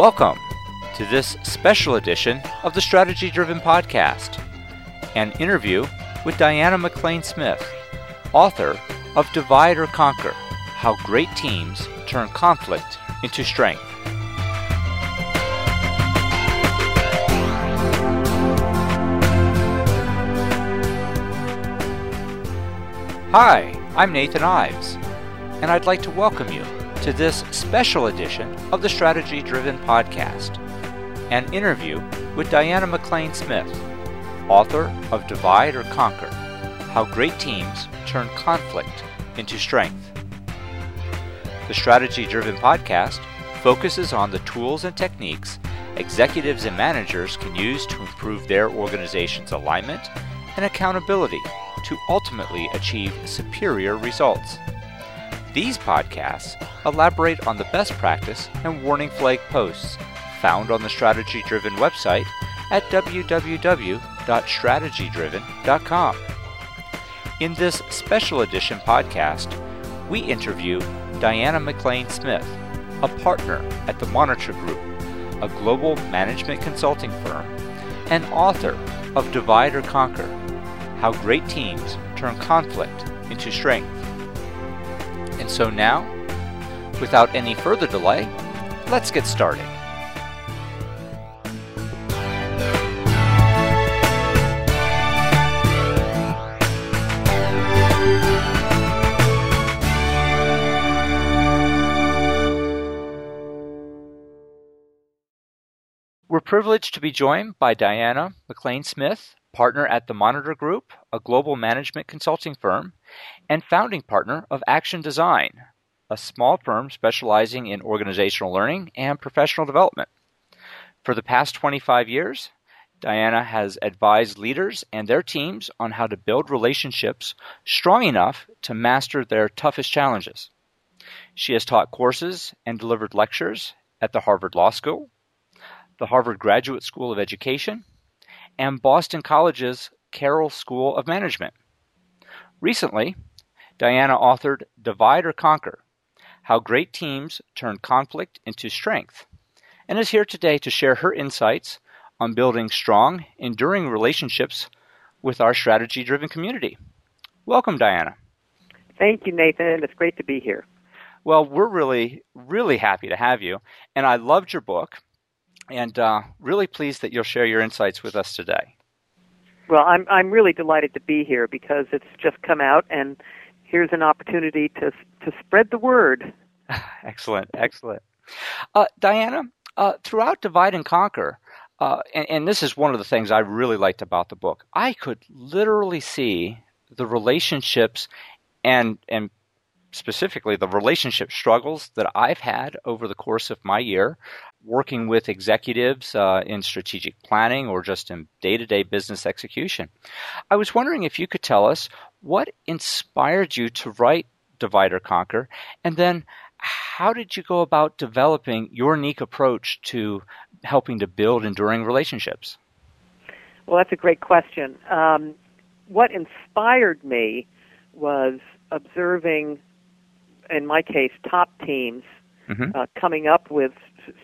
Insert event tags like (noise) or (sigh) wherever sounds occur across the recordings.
Welcome to this special edition of the Strategy Driven Podcast, an interview with Diana McLain Smith, author of Divide or Conquer How Great Teams Turn Conflict into Strength. Hi, I'm Nathan Ives, and I'd like to welcome you to this special edition of the Strategy Driven Podcast, an interview with Diana McLain Smith, author of Divide or Conquer How Great Teams Turn Conflict into Strength. The Strategy Driven Podcast focuses on the tools and techniques executives and managers can use to improve their organization's alignment and accountability to ultimately achieve superior results. These podcasts elaborate on the best practice and warning flag posts found on the Strategy Driven website at www.strategydriven.com. In this special edition podcast, we interview Diana McLain Smith, a partner at the Monitor Group, a global management consulting firm, and author of Divide or Conquer how Great Teams Turn Conflict into Strength. So now, without any further delay, let's get started. We're privileged to be joined by Diana McLain Smith, partner at the Monitor Group, a global management consulting firm, and founding partner of Action Design, a small firm specializing in organizational learning and professional development. For the past 25 years, Diana has advised leaders and their teams on how to build relationships strong enough to master their toughest challenges. She has taught courses and delivered lectures at the Harvard Law School, the Harvard Graduate School of Education, and Boston College's Carroll School of Management. Recently, Diana authored Divide or Conquer How Great Teams Turn Conflict into Strength, and is here today to share her insights on building strong, enduring relationships with our strategy driven community. Welcome, Diana. Thank you, Nathan. It's great to be here. Well, we're really, really happy to have you, and I loved your book and uh, really pleased that you'll share your insights with us today. Well, I'm I'm really delighted to be here because it's just come out, and here's an opportunity to to spread the word. (laughs) excellent, excellent. Uh, Diana, uh, throughout Divide and Conquer, uh, and, and this is one of the things I really liked about the book. I could literally see the relationships and and specifically the relationship struggles that I've had over the course of my year working with executives uh, in strategic planning or just in day to day business execution. I was wondering if you could tell us what inspired you to write Divide or Conquer, and then how did you go about developing your unique approach to helping to build enduring relationships? Well, that's a great question. Um, what inspired me was observing, in my case, top teams mm-hmm. uh, coming up with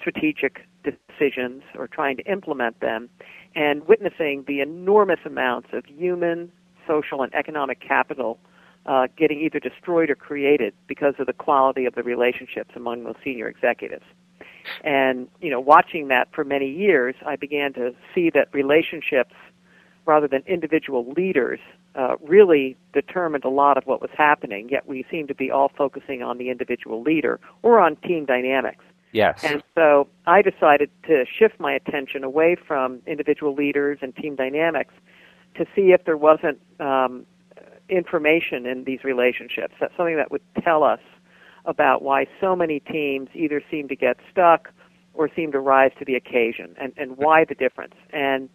strategic decisions or trying to implement them, and witnessing the enormous amounts of human, social, and economic capital uh, getting either destroyed or created because of the quality of the relationships among those senior executives. And you know, watching that for many years, I began to see that relationships, rather than individual leaders, uh, really determined a lot of what was happening. Yet we seem to be all focusing on the individual leader or on team dynamics. Yes. And so I decided to shift my attention away from individual leaders and team dynamics to see if there wasn't um, information in these relationships. That's something that would tell us about why so many teams either seem to get stuck or seem to rise to the occasion, and, and why the difference. And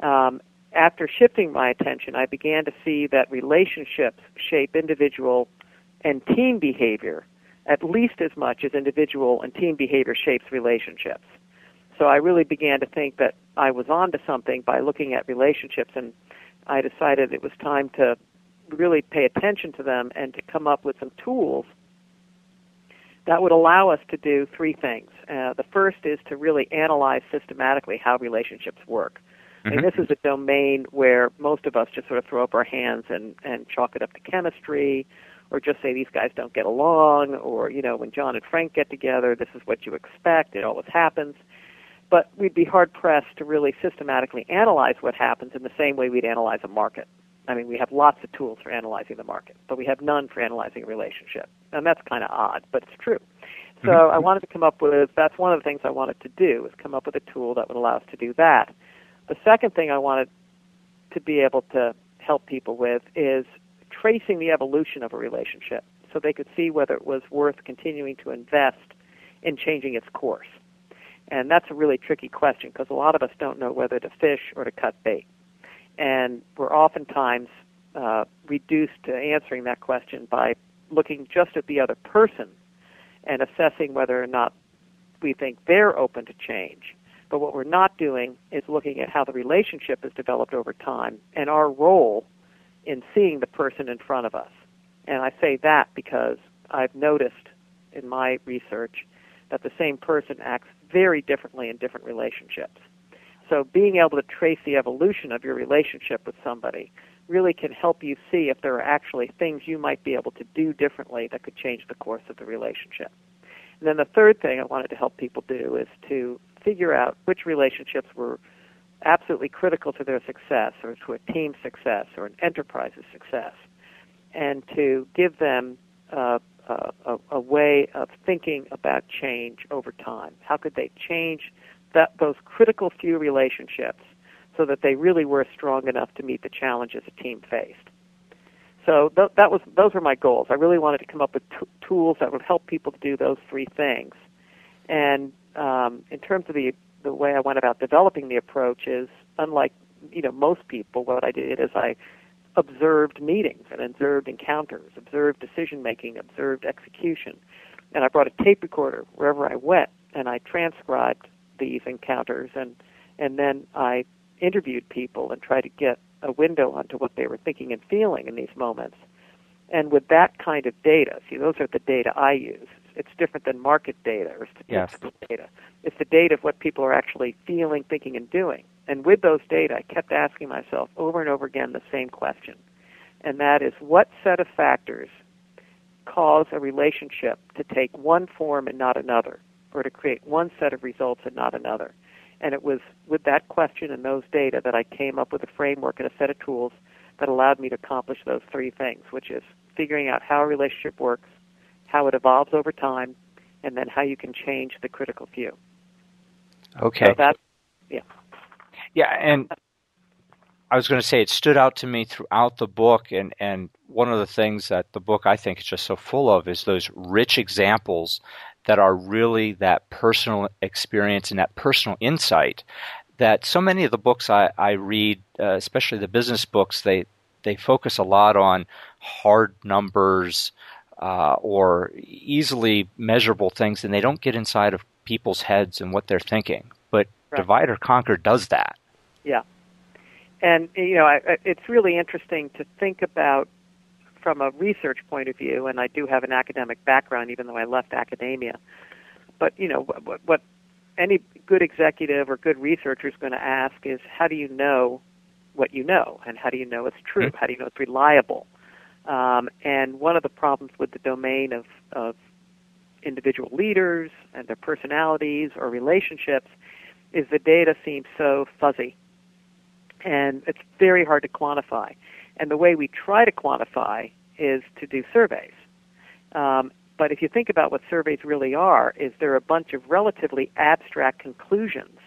um, after shifting my attention, I began to see that relationships shape individual and team behavior at least as much as individual and team behavior shapes relationships. So I really began to think that I was onto something by looking at relationships, and I decided it was time to really pay attention to them and to come up with some tools that would allow us to do three things. Uh, the first is to really analyze systematically how relationships work. Mm-hmm. And this is a domain where most of us just sort of throw up our hands and, and chalk it up to chemistry, or just say these guys don't get along, or, you know, when John and Frank get together, this is what you expect, it always happens. But we'd be hard pressed to really systematically analyze what happens in the same way we'd analyze a market. I mean, we have lots of tools for analyzing the market, but we have none for analyzing a relationship. And that's kind of odd, but it's true. So mm-hmm. I wanted to come up with, that's one of the things I wanted to do, is come up with a tool that would allow us to do that. The second thing I wanted to be able to help people with is tracing the evolution of a relationship so they could see whether it was worth continuing to invest in changing its course. And that's a really tricky question because a lot of us don't know whether to fish or to cut bait and we're oftentimes uh, reduced to answering that question by looking just at the other person and assessing whether or not we think they're open to change. But what we're not doing is looking at how the relationship has developed over time and our role in seeing the person in front of us. And I say that because I've noticed in my research that the same person acts very differently in different relationships. So being able to trace the evolution of your relationship with somebody really can help you see if there are actually things you might be able to do differently that could change the course of the relationship. And then the third thing I wanted to help people do is to figure out which relationships were absolutely critical to their success or to a team's success or an enterprise's success and to give them uh, a, a way of thinking about change over time. How could they change that those critical few relationships so that they really were strong enough to meet the challenges a team faced. So th- that was those were my goals. I really wanted to come up with t- tools that would help people to do those three things. And um, in terms of the the way I went about developing the approach is unlike you know most people. What I did is I observed meetings and observed encounters, observed decision making, observed execution, and I brought a tape recorder wherever I went, and I transcribed these encounters and and then I interviewed people and tried to get a window onto what they were thinking and feeling in these moments. And with that kind of data, see, those are the data I use. It's different than market data or statistical yes. data. It's the data of what people are actually feeling, thinking, and doing. And with those data, I kept asking myself over and over again the same question. And that is what set of factors cause a relationship to take one form and not another? or to create one set of results and not another. And it was with that question and those data that I came up with a framework and a set of tools that allowed me to accomplish those three things, which is figuring out how a relationship works, how it evolves over time, and then how you can change the critical few. Okay. So that, yeah. Yeah, and I was going to say it stood out to me throughout the book, and, and one of the things that the book I think is just so full of is those rich examples that are really that personal experience and that personal insight that so many of the books I, I read, uh, especially the business books, they they focus a lot on hard numbers uh, or easily measurable things, and they don't get inside of people's heads and what they're thinking. But right. Divide or Conquer does that. Yeah, and you know, I, it's really interesting to think about from a research point of view, and I do have an academic background, even though I left academia. But you know, what, what any good executive or good researcher is going to ask is, how do you know what you know, and how do you know it's true? Mm-hmm. How do you know it's reliable? Um, and one of the problems with the domain of, of individual leaders and their personalities or relationships is the data seems so fuzzy, and it's very hard to quantify. And the way we try to quantify is to do surveys. Um, but if you think about what surveys really are, is they're a bunch of relatively abstract conclusions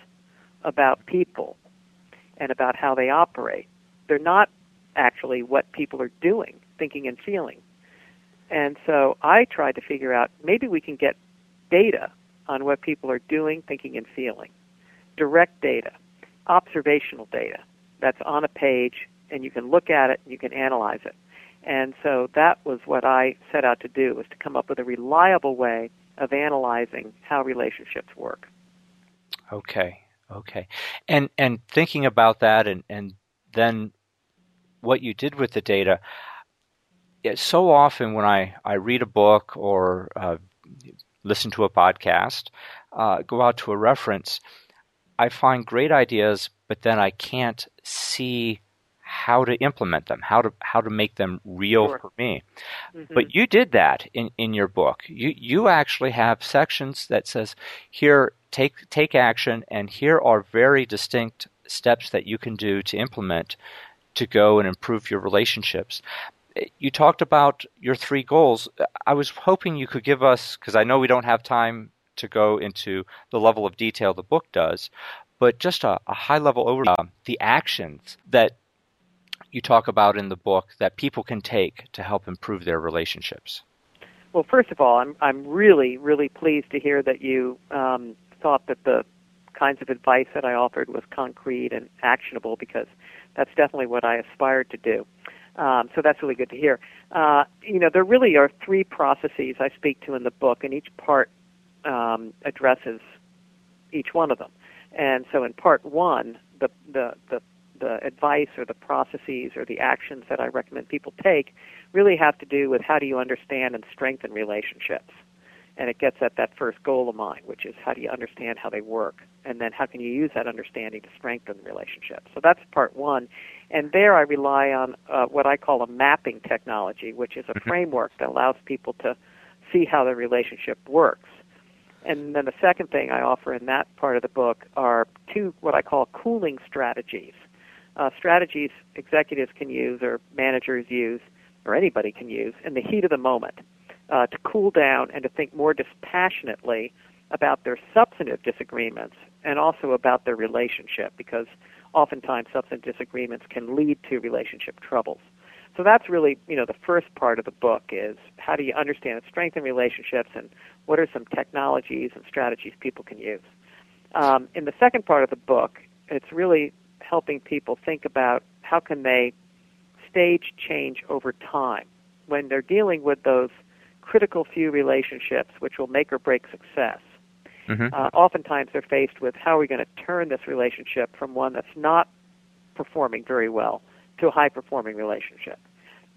about people and about how they operate. They're not actually what people are doing, thinking and feeling. And so I tried to figure out maybe we can get data on what people are doing, thinking, and feeling. Direct data, observational data that's on a page and you can look at it and you can analyze it. And so that was what I set out to do was to come up with a reliable way of analyzing how relationships work. Okay. Okay. And and thinking about that and, and then what you did with the data, so often when I, I read a book or uh, listen to a podcast, uh, go out to a reference, I find great ideas, but then I can't see how to implement them, how to how to make them real sure. for me. Mm-hmm. But you did that in, in your book. You you actually have sections that says here take take action and here are very distinct steps that you can do to implement to go and improve your relationships. You talked about your three goals. I was hoping you could give us because I know we don't have time to go into the level of detail the book does, but just a, a high level overview the actions that you talk about in the book that people can take to help improve their relationships? Well, first of all, I'm I'm really really pleased to hear that you um, thought that the kinds of advice that I offered was concrete and actionable because that's definitely what I aspired to do. Um, so that's really good to hear. Uh, you know, there really are three processes I speak to in the book, and each part um, addresses each one of them. And so in part one, the, the, the the advice or the processes or the actions that I recommend people take really have to do with how do you understand and strengthen relationships. And it gets at that first goal of mine, which is how do you understand how they work? And then how can you use that understanding to strengthen the relationship. So that's part one. And there I rely on uh, what I call a mapping technology, which is a mm-hmm. framework that allows people to see how the relationship works. And then the second thing I offer in that part of the book are two what I call cooling strategies uh, strategies executives can use or managers use or anybody can use in the heat of the moment uh, to cool down and to think more dispassionately about their substantive disagreements and also about their relationship because oftentimes substantive disagreements can lead to relationship troubles. So that's really, you know, the first part of the book is how do you understand and strengthen relationships and what are some technologies and strategies people can use. Um, in the second part of the book, it's really helping people think about how can they stage change over time when they're dealing with those critical few relationships which will make or break success. Mm-hmm. Uh, oftentimes they're faced with how are we going to turn this relationship from one that's not performing very well to a high performing relationship.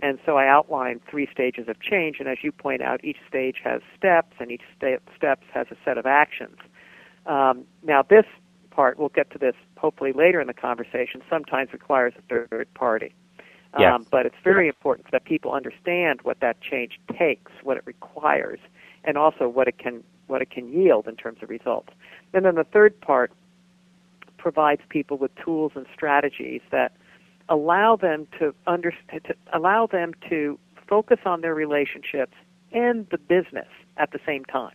And so I outline three stages of change, and as you point out, each stage has steps, and each st- steps has a set of actions. Um, now, this part, we'll get to this hopefully later in the conversation, sometimes requires a third party. Yes. Um, but it's very important that people understand what that change takes, what it requires, and also what it can what it can yield in terms of results. And then the third part provides people with tools and strategies that allow them to understand, to allow them to focus on their relationships and the business at the same time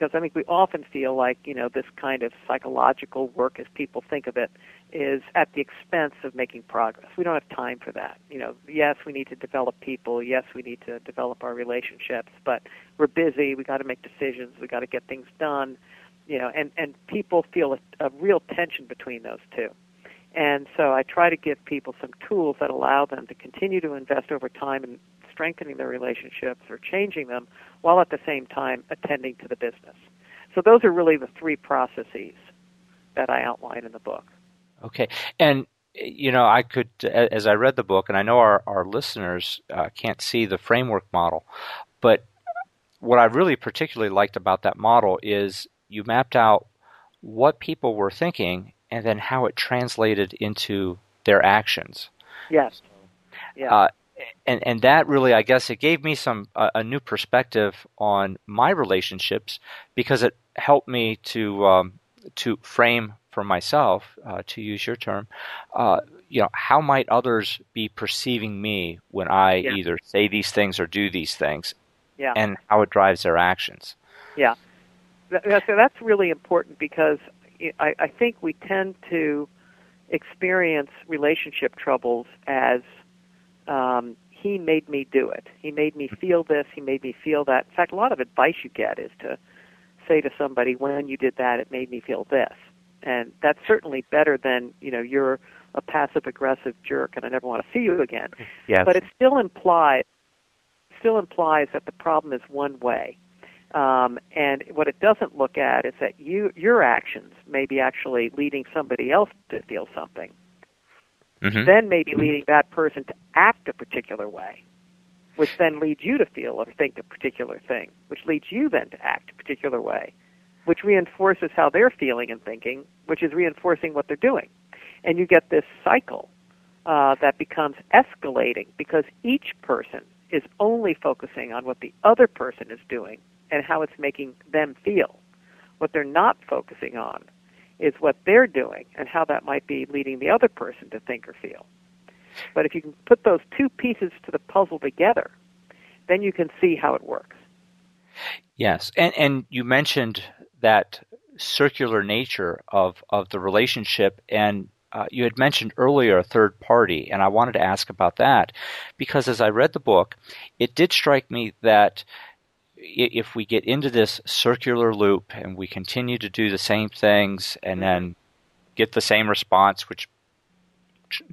because I think we often feel like, you know, this kind of psychological work, as people think of it, is at the expense of making progress. We don't have time for that. You know, yes, we need to develop people. Yes, we need to develop our relationships, but we're busy. We got to make decisions. We got to get things done. You know, and and people feel a, a real tension between those two. And so I try to give people some tools that allow them to continue to invest over time in strengthening their relationships or changing them while at the same time attending to the business. So those are really the three processes that I outline in the book. Okay. And you know, I could, as I read the book, and I know our, our listeners uh, can't see the framework model, but what I really particularly liked about that model is you mapped out what people were thinking and then how it translated into their actions. Yes. Yeah. Uh, and and that really, I guess, it gave me some uh, a new perspective on my relationships because it helped me to um, to frame for myself, uh, to use your term, uh, you know, how might others be perceiving me when I yeah. either say these things or do these things, yeah. and how it drives their actions. Yeah, so that's really important because I, I think we tend to experience relationship troubles as um, he made me do it. He made me feel this. He made me feel that. In fact, a lot of advice you get is to say to somebody, "When you did that, it made me feel this," and that's certainly better than you know you're a passive aggressive jerk and I never want to see you again. Yes. But it still implies still implies that the problem is one way. Um, and what it doesn't look at is that you your actions may be actually leading somebody else to feel something mm-hmm. then maybe leading that person to act a particular way, which then leads you to feel or think a particular thing, which leads you then to act a particular way, which reinforces how they're feeling and thinking, which is reinforcing what they're doing. And you get this cycle uh, that becomes escalating because each person is only focusing on what the other person is doing and how it's making them feel. What they're not focusing on is what they're doing and how that might be leading the other person to think or feel. But if you can put those two pieces to the puzzle together, then you can see how it works. Yes, and and you mentioned that circular nature of of the relationship, and uh, you had mentioned earlier a third party, and I wanted to ask about that because as I read the book, it did strike me that if we get into this circular loop and we continue to do the same things and then get the same response, which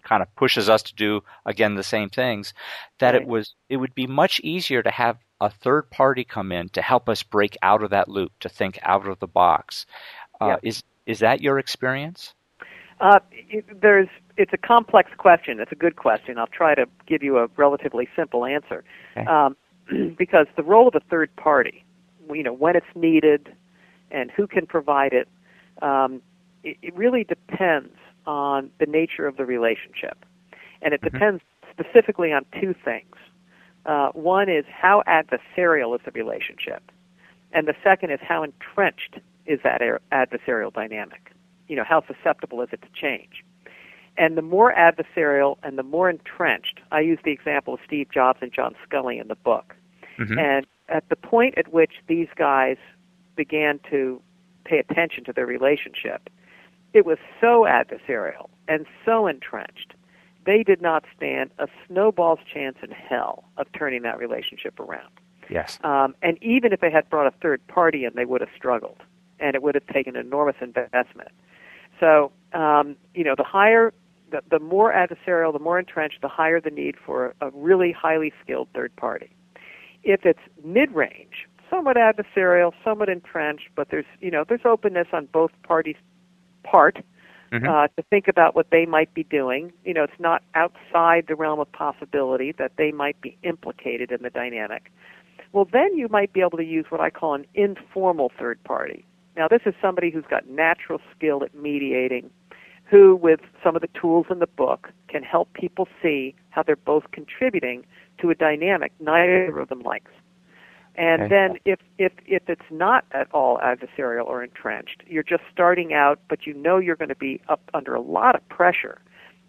kind of pushes us to do again the same things, that right. it was it would be much easier to have a third party come in to help us break out of that loop, to think out of the box. Uh, yep. Is is that your experience? Uh, there's it's a complex question. It's a good question. I'll try to give you a relatively simple answer. Okay. Um, (clears throat) because the role of a third party, you know, when it's needed and who can provide it, um, it, it really depends on the nature of the relationship. And it mm-hmm. depends specifically on two things. Uh, one is how adversarial is the relationship, and the second is how entrenched is that adversarial dynamic. You know, how susceptible is it to change? And the more adversarial and the more entrenched, I use the example of Steve Jobs and John Sculley in the book. Mm-hmm. And at the point at which these guys began to pay attention to their relationship, it was so adversarial and so entrenched. They did not stand a snowball's chance in hell of turning that relationship around. Yes. Um, and even if they had brought a third party in, they would have struggled, and it would have taken enormous investment. So, um, you know, the higher, the, the more adversarial, the more entrenched, the higher the need for a really highly skilled third party. If it's mid-range, somewhat adversarial, somewhat entrenched, but there's, you know, there's openness on both parties' part mm-hmm. uh, to think about what they might be doing. You know, it's not outside the realm of possibility that they might be implicated in the dynamic. Well, then you might be able to use what I call an informal third party. Now, this is somebody who's got natural skill at mediating, who, with some of the tools in the book, can help people see how they're both contributing to a dynamic neither of them likes. And okay. then if, if, if it's not at all adversarial or entrenched, you're just starting out, but you know you're going to be up under a lot of pressure.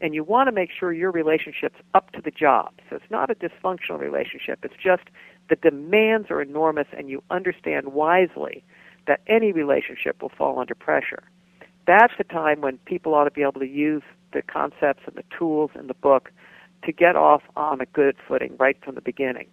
And you want to make sure your relationship's up to the job. So it's not a dysfunctional relationship. It's just the demands are enormous and you understand wisely that any relationship will fall under pressure. That's the time when people ought to be able to use the concepts and the tools in the book to get off on a good footing right from the beginning.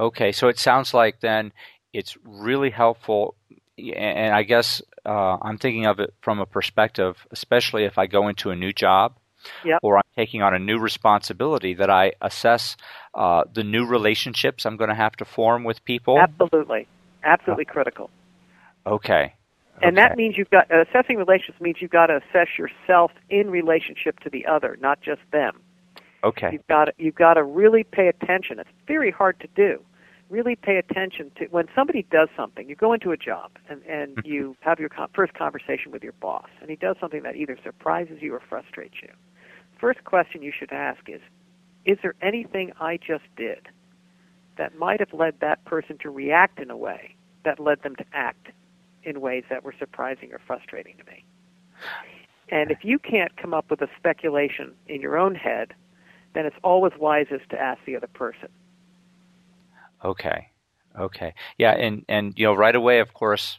Okay, so it sounds like then it's really helpful, and I guess uh, I'm thinking of it from a perspective, especially if I go into a new job. Yep. Or I'm taking on a new responsibility that I assess uh, the new relationships I'm going to have to form with people. Absolutely, absolutely uh, critical. Okay. And that means you've got assessing relationships means you've got to assess yourself in relationship to the other, not just them. Okay. You've got to, you've got to really pay attention. It's very hard to do. Really pay attention to when somebody does something. You go into a job and and (laughs) you have your first conversation with your boss, and he does something that either surprises you or frustrates you. First question you should ask is, is there anything I just did that might have led that person to react in a way that led them to act in ways that were surprising or frustrating to me? And if you can't come up with a speculation in your own head then it's always wisest to ask the other person. Okay. Okay. Yeah, and and you know right away of course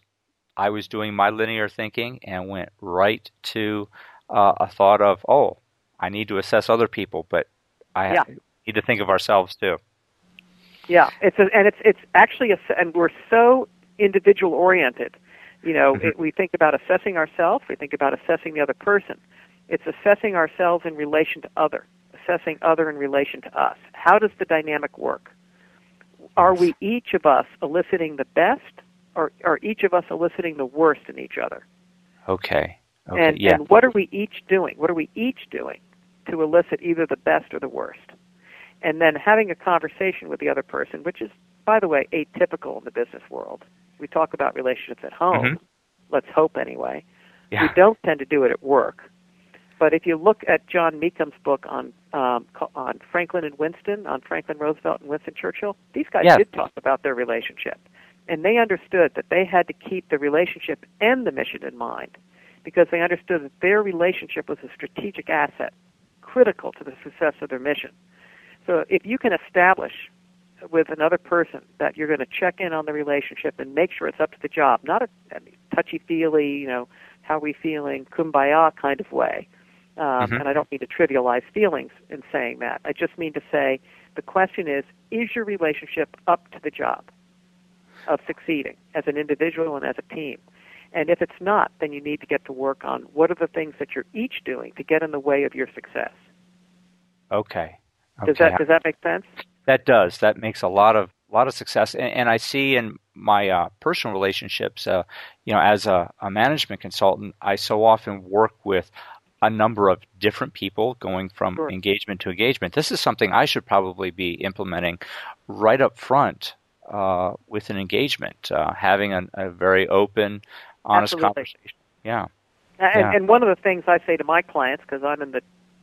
I was doing my linear thinking and went right to uh, a thought of, "Oh, I need to assess other people, but I yeah. need to think of ourselves too." Yeah, it's a, and it's it's actually a, and we're so individual oriented. You know, mm-hmm. it, we think about assessing ourselves, we think about assessing the other person. It's assessing ourselves in relation to other assessing other in relation to us. How does the dynamic work? Are we each of us eliciting the best, or are each of us eliciting the worst in each other? Okay. okay. And, yeah. and what are we each doing? What are we each doing to elicit either the best or the worst? and then having a conversation with the other person, which is, by the way, atypical in the business world. We talk about relationships at home. Mm-hmm. Let's hope anyway. Yeah. We don't tend to do it at work. But if you look at Jon Meacham's book on um, on Franklin and Winston, on Franklin Roosevelt and Winston Churchill, these guys yes. did talk about their relationship, and they understood that they had to keep the relationship and the mission in mind, because they understood that their relationship was a strategic asset, critical to the success of their mission. So if you can establish with another person that you're going to check in on the relationship and make sure it's up to the job, not a, a touchy feely, you know, how are we feeling, kumbaya kind of way. Um, mm-hmm. And I don't mean to trivialize feelings in saying that. I just mean to say the question is is your relationship up to the job of succeeding as an individual and as a team? And if it's not, then you need to get to work on what are the things that you're each doing to get in the way of your success. Okay. okay. Does that does that make sense? That does. That makes a lot of a lot of success, and, and I see in my uh, personal relationships, uh, you know, as a, a, management consultant, I so often work with a number of different people going from sure. engagement to engagement. This is something I should probably be implementing right up front uh, with an engagement, uh, having a, a, very open, honest Absolutely. conversation. Yeah. And, yeah. and one of the things I say to my clients, because I'm in the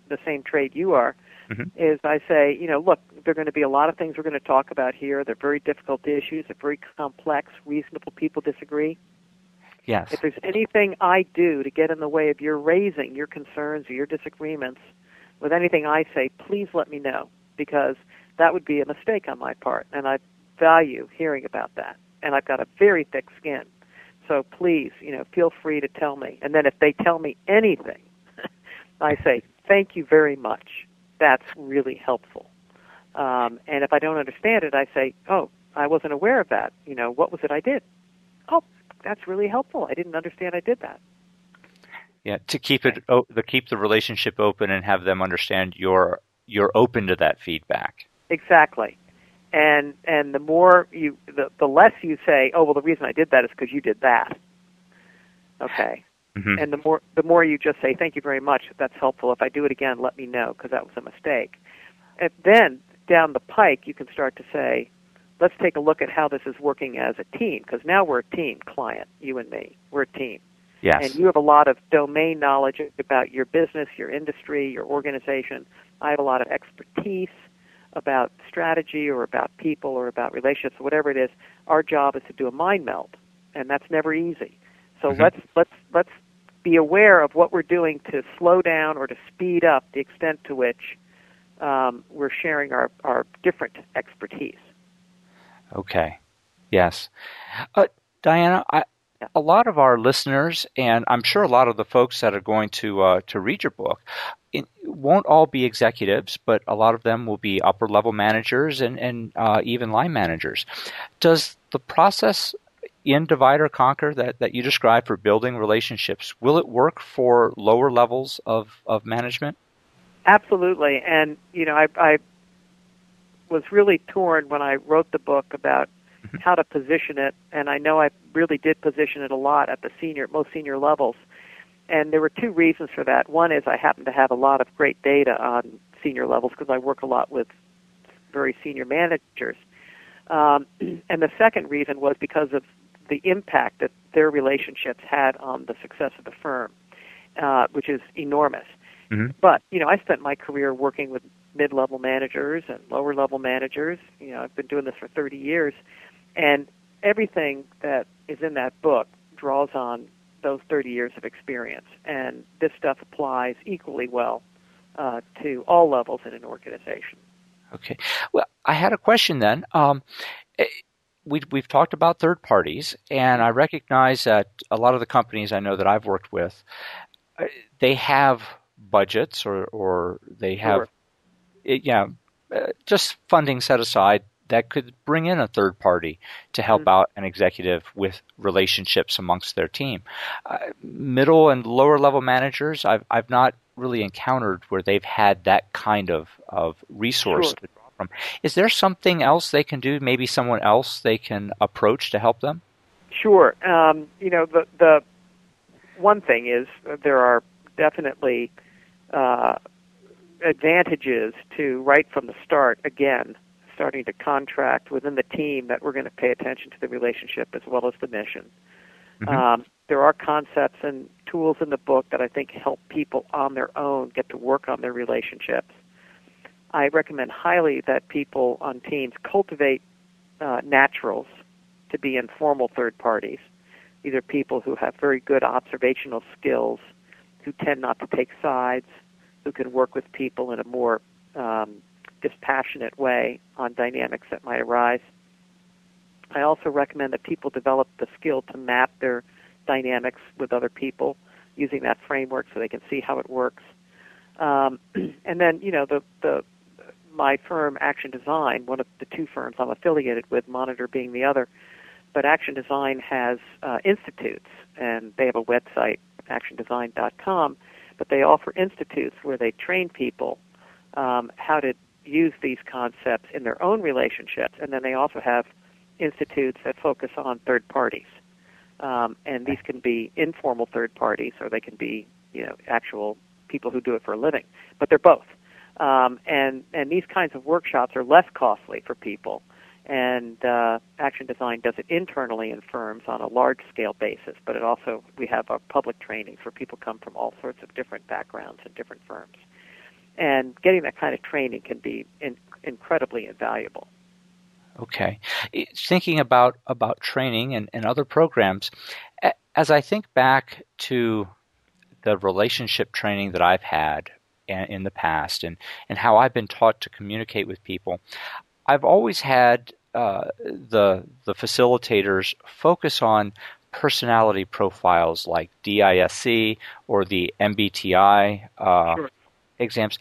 the same trade you are, mm-hmm. is I say, you know, look, there are going to be a lot of things we're going to talk about here. They're very difficult issues. They're very complex. Reasonable people disagree. Yes. If there's anything I do to get in the way of your raising your concerns or your disagreements with anything I say, please let me know because that would be a mistake on my part, and I value hearing about that. And I've got a very thick skin, so please, you know, feel free to tell me. And then if they tell me anything, (laughs) I say thank you very much that's really helpful. Um, and if I don't understand it, I say, oh, I wasn't aware of that. You know, what was it I did? Oh, that's really helpful. I didn't understand I did that. Yeah, to keep it oh, to keep the relationship open and have them understand you're you're open to that feedback. Exactly. And and the more you the the less you say, oh well, the reason I did that is because you did that. Okay. Mm-hmm. And the more the more you just say thank you very much, that's helpful. If I do it again, let me know because that was a mistake. And then down the pike, you can start to say, let's take a look at how this is working as a team because now we're a team, client, you and me, we're a team. Yes. And you have a lot of domain knowledge about your business, your industry, your organization. I have a lot of expertise about strategy or about people or about relationships, whatever it is. Our job is to do a mind meld, and that's never easy. So mm-hmm. let's let's let's be aware of what we're doing to slow down or to speed up the extent to which um, we're sharing our, our different expertise. Okay. Yes. Uh, Diana, I, a lot of our listeners, and I'm sure a lot of the folks that are going to uh, to read your book, it won't all be executives, but a lot of them will be upper level managers and and uh, even line managers. Does the process in Divide or Conquer that, that you described for building relationships, will it work for lower levels of, of management? Absolutely. And, you know, I, I was really torn when I wrote the book about mm-hmm. how to position it. And I know I really did position it a lot at the senior, most senior levels. And there were two reasons for that. One is I happen to have a lot of great data on senior levels because I work a lot with very senior managers. Um, (clears throat) and the second reason was because of the impact that their relationships had on the success of the firm, uh, which is enormous. Mm-hmm. But you know, I spent my career working with mid-level managers and lower-level managers. You know, I've been doing this for 30 years, and everything that is in that book draws on those 30 years of experience, and this stuff applies equally well uh, to all levels in an organization. Okay. Well, I had a question then. Um, we, we've talked about third parties, and I recognize that a lot of the companies I know that I've worked with, uh, they have budgets or, or they have, sure. It, yeah, uh, just funding set aside that could bring in a third party to help mm-hmm. out an executive with relationships amongst their team. Uh, middle and lower level managers, I've I've not really encountered where they've had that kind of of resource sure. to from. Is there something else they can do? Maybe someone else they can approach to help them? Sure. Um, you know, the the one thing is there are definitely uh, advantages to right from the start again starting to contract within the team that we're going to pay attention to the relationship as well as the mission. Mm-hmm. Um, there are concepts and tools in the book that I think help people on their own get to work on their relationships. I recommend highly that people on teams cultivate uh, naturals to be informal third parties. These are people who have very good observational skills, who tend not to take sides, who can work with people in a more um, dispassionate way on dynamics that might arise. I also recommend that people develop the skill to map their dynamics with other people using that framework so they can see how it works. Um, (clears throat) and then, you know, the, the my firm, Action Design, one of the two firms I'm affiliated with, Monitor being the other, but Action Design has uh, institutes, and they have a website, actiondesign.com, but they offer institutes where they train people um, how to use these concepts in their own relationships, and then they also have institutes that focus on third parties. Um, and these can be informal third parties, or they can be, you know, actual people who do it for a living. But they're both. Um, and and these kinds of workshops are less costly for people. And uh, Action Design does it internally in firms on a large scale basis, but it also we have our public trainings where people come from all sorts of different backgrounds and different firms and getting that kind of training can be in, incredibly invaluable. Okay, thinking about about training and, and other programs, as I think back to the relationship training that I've had in the past and, and how I've been taught to communicate with people, I've always had uh, the the facilitators focus on personality profiles like DISC or the MBTI uh, sure exams.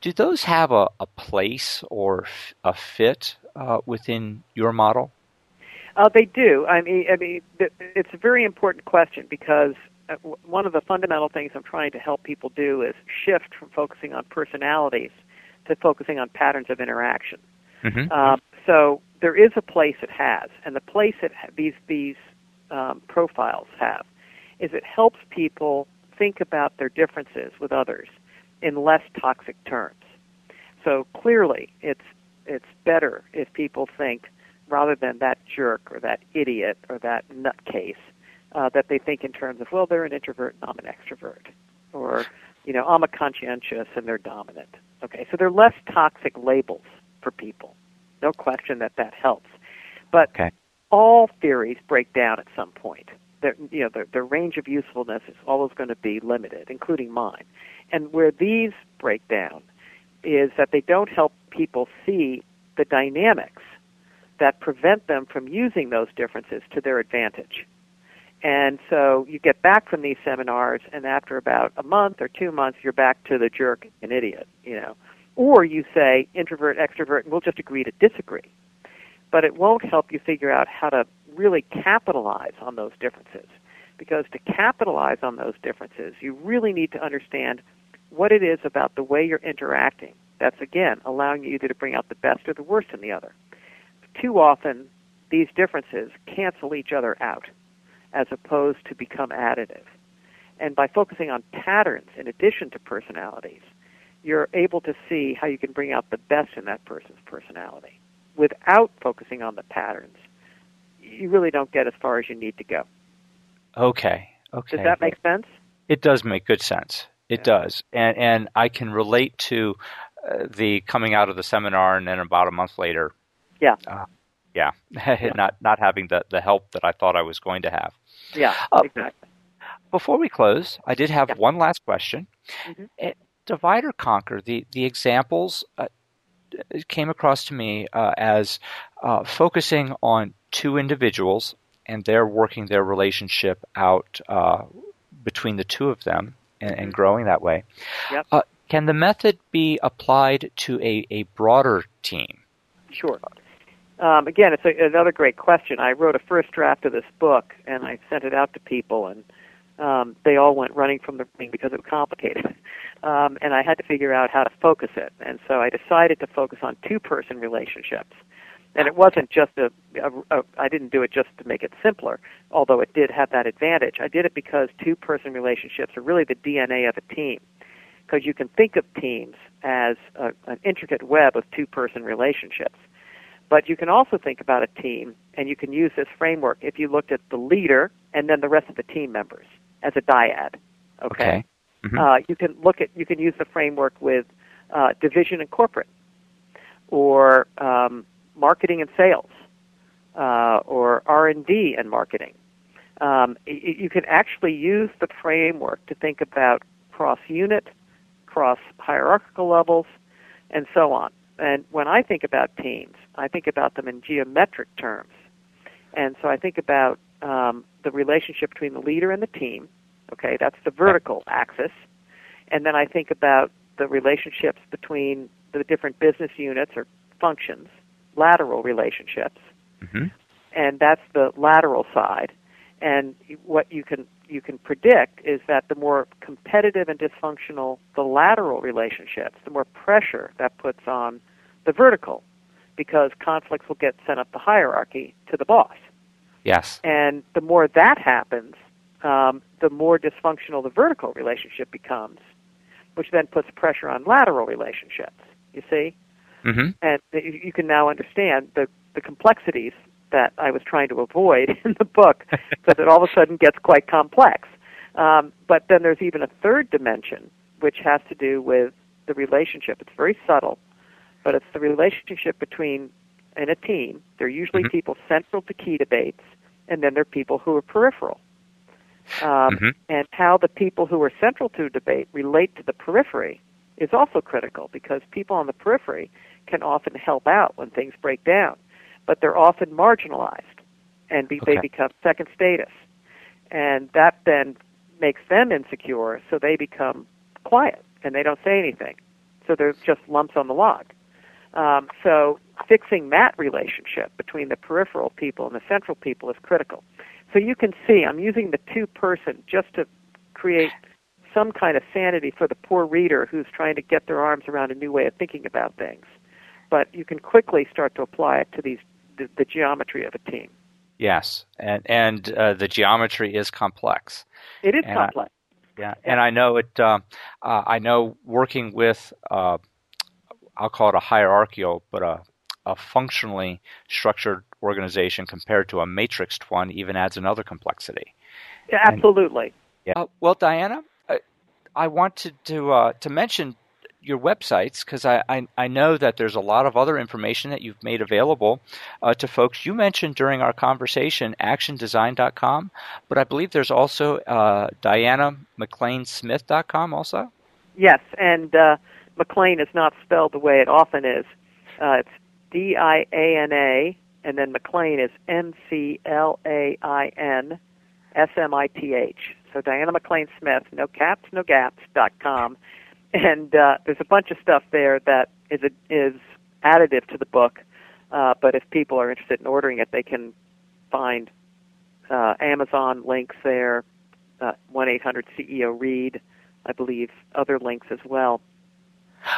Do those have a, a place or a fit uh, within your model? Uh, they do. I mean, I mean, it's a very important question because uh, one of the fundamental things I'm trying to help people do is shift from focusing on personalities to focusing on patterns of interaction. Mm-hmm. Um, so there is a place it has, and the place that these these um, profiles have is it helps people think about their differences with others in less toxic terms. So clearly, it's it's better if people think rather than that jerk or that idiot or that nutcase, uh, that they think in terms of well, they're an introvert and I'm an extrovert, or you know, I'm a conscientious and they're dominant. Okay, so they're less toxic labels for people. No question that that helps, but okay. all theories break down at some point. Their, you know, their, their range of usefulness is always going to be limited, including mine. And where these break down is that they don't help people see the dynamics that prevent them from using those differences to their advantage. And so you get back from these seminars, and after about a month or two months, you're back to the jerk and idiot, you know. Or you say introvert, extrovert, and we'll just agree to disagree. But it won't help you figure out how to really capitalize on those differences. Because to capitalize on those differences, you really need to understand what it is about the way you're interacting that's again allowing you either to bring out the best or the worst in the other. Too often, these differences cancel each other out as opposed to become additive. And by focusing on patterns in addition to personalities, you're able to see how you can bring out the best in that person's personality. Without focusing on the patterns, you really don't get as far as you need to go. Okay. Okay. Does that make sense? It does make good sense. It yeah. does, and and I can relate to uh, the coming out of the seminar, and then about a month later, yeah, uh, yeah, (laughs) yeah. not not having the the help that I thought I was going to have. Yeah, uh, exactly. Before we close, I did have yeah. one last question. Mm-hmm. Divide or conquer the the examples uh, came across to me uh, as uh, focusing on two individuals and they're working their relationship out uh, between the two of them and, and growing that way. Yep. Uh, can the method be applied to a, a broader team? Sure. Um, again, it's a, another great question. I wrote a first draft of this book, and I sent it out to people, and um, they all went running from the ring because it was complicated. (laughs) Um, and I had to figure out how to focus it. And so I decided to focus on two-person relationships. And it wasn't just a, a, a I didn't do it just to make it simpler, although it did have that advantage. I did it because two-person relationships are really the DNA of a team because you can think of teams as a, an intricate web of two person relationships. But you can also think about a team, and you can use this framework if you looked at the leader and then the rest of the team members as a dyad. Okay. okay. Mm-hmm. Uh, you can look at you can use the framework with uh, division and corporate, or um, marketing and sales, uh, or R and D and marketing. Um, you can actually use the framework to think about cross unit, cross hierarchical levels, and so on. And when I think about teams, I think about them in geometric terms. And so I think about um, the relationship between the leader and the team. Okay, that's the vertical axis. And then I think about the relationships between the different business units or functions, lateral relationships. Mm-hmm. And that's the lateral side. And what you can you can predict is that the more competitive and dysfunctional the lateral relationships, the more pressure that puts on the vertical, because conflicts will get sent up the hierarchy to the boss. Yes. And the more that happens, um, the more dysfunctional the vertical relationship becomes, which then puts pressure on lateral relationships. You see? Mm-hmm. And you can now understand the, the complexities that I was trying to avoid (laughs) in the book (laughs) because it all of a sudden gets quite complex. Um, but then there's even a third dimension, which has to do with the relationship. It's very subtle, but it's the relationship between in a team. They're usually mm-hmm. people central to key debates, and then there are people who are peripheral. Um, mm-hmm. And how the people who are central to a debate relate to the periphery is also critical because people on the periphery can often help out when things break down but they're often marginalized and be, okay. they become second status. And that then makes them insecure, so they become quiet and they don't say anything. So they're just lumps on the log. Um, so fixing that relationship between the peripheral people and the central people is critical. So you can see I'm using the two person just to create some kind of sanity for the poor reader who's trying to get their arms around a new way of thinking about things. But you can quickly start to apply it to these the, the geometry of a team. Yes, and and uh, the geometry is complex. It is and complex. I, yeah, and I know it. Uh, uh, I know working with, uh, I'll call it a hierarchical, but a a functionally structured organization compared to a matrixed one even adds another complexity. Yeah, absolutely. And, yeah. Uh, well, Diana, I, I wanted to uh, to mention your websites because I, I, I, know that there's a lot of other information that you've made available uh, to folks. You mentioned during our conversation actiondesign.com, but I believe there's also uh, DianaMcLainSmith.com also? Yes, and uh, McLain is not spelled the way it often is. Uh, it's D I A N A, and then McLain is M C L A I N S M I T H. So Diana McLain Smith, no caps, no gaps, dot com and uh, there's a bunch of stuff there that is a, is additive to the book. Uh, but if people are interested in ordering it, they can find uh, Amazon links there, uh, one eight hundred CEO Read, I believe, other links as well.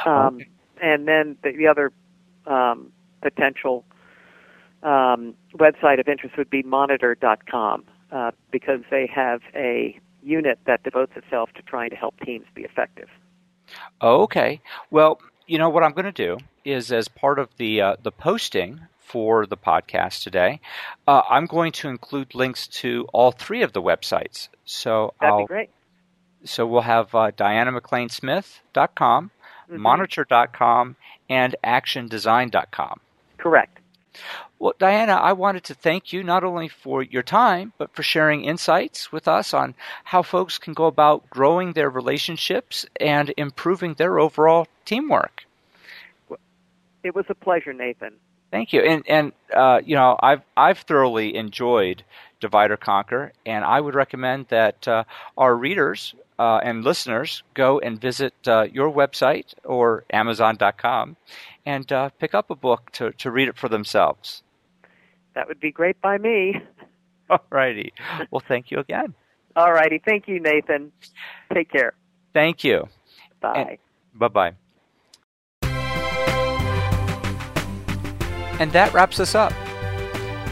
Um, okay. And then the, the other um, potential um, website of interest would be monitor.com uh, because they have a unit that devotes itself to trying to help teams be effective. Okay. Well, you know what I'm going to do is as part of the uh, the posting for the podcast today, uh, I'm going to include links to all three of the websites. So that'd I'll, be great. So we'll have uh, DianaMcLainSmith.com, mm-hmm. Monitor.com, and ActionDesign.com. Correct. Well, Diana, I wanted to thank you not only for your time, but for sharing insights with us on how folks can go about growing their relationships and improving their overall teamwork. It was a pleasure, Nathan. Thank you. And and uh, you know, I've I've thoroughly enjoyed Divide or Conquer, and I would recommend that uh, our readers uh, and listeners go and visit uh, your website or Amazon.com and uh, pick up a book to, to read it for themselves. That would be great by me. (laughs) All righty. Well, thank you again. All righty. Thank you, Nathan. Take care. Thank you. Bye. Bye bye. And that wraps us up.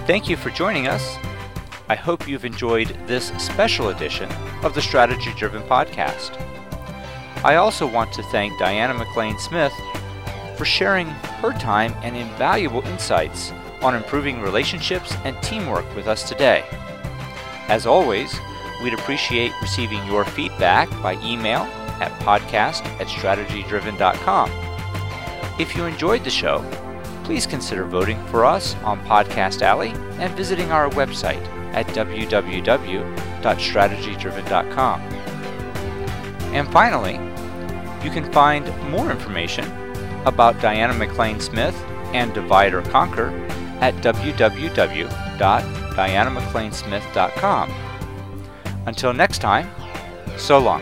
Thank you for joining us. I hope you've enjoyed this special edition of the Strategy Driven Podcast. I also want to thank Diana McLain Smith for sharing her time and invaluable insights on improving relationships and teamwork with us today. As always, we'd appreciate receiving your feedback by email at podcast at strategydriven.com. If you enjoyed the show, please consider voting for us on Podcast Alley and visiting our website at www.strategydriven.com. And finally, you can find more information about Diana McLain Smith and Divide or Conquer at www.dianamclainsmith.com. Until next time, so long.